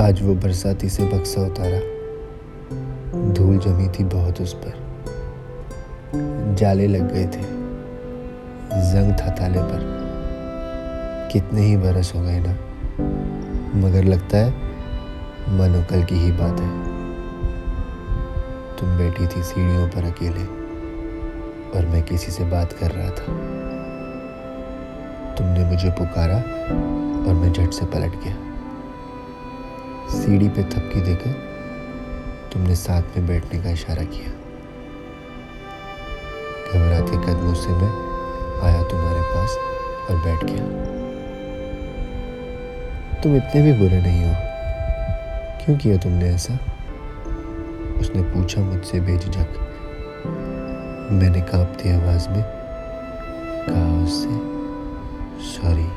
आज वो बरसाती से बक्सा उतारा। धूल जमी थी बहुत उस पर। जाले लग गए थे। जंग था ताले पर। कितने ही बरस हो गए ना। मगर लगता है मनो कल की ही बात है। तुम बैठी थी सीढ़ियों पर अकेले, और मैं किसी से बात कर रहा था। तुमने मुझे पुकारा, और मैं झट से पलट गया। सीढ़ी पे थपकी देकर तुमने साथ में बैठने का इशारा किया। घबराते कदमों से मैं आया तुम्हारे पास और बैठ गया। तुम इतने भी बुरे नहीं हो। क्यों किया तुमने ऐसा? उसने पूछा मुझसे बेझिझक। मैंने कांपती आवाज़ में कहा उससे सॉरी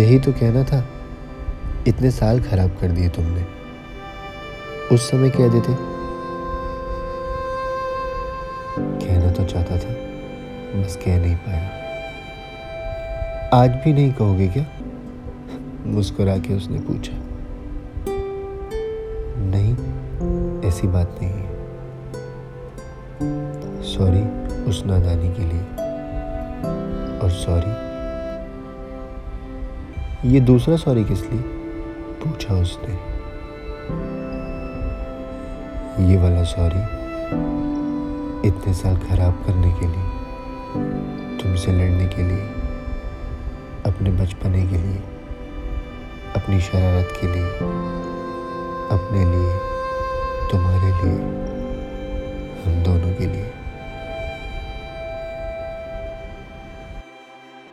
यही तो कहना था। इतने साल खराब कर दिए तुमने। उस समय कह देते? कहना तो चाहता था, बस कह नहीं पाया। आज भी नहीं कहोगे क्या? मुस्कुरा के उसने पूछा। नहीं, ऐसी बात नहीं है। सॉरी उस नादानी के लिए। और सॉरी? ये दूसरा सॉरी किस लिए? पूछा उसने। ये वाला सॉरी इतने साल खराब करने के लिए, तुमसे लड़ने के लिए, अपने बचपने के लिए, अपनी शरारत के लिए, अपने लिए, तुम्हारे लिए, हम दोनों के लिए।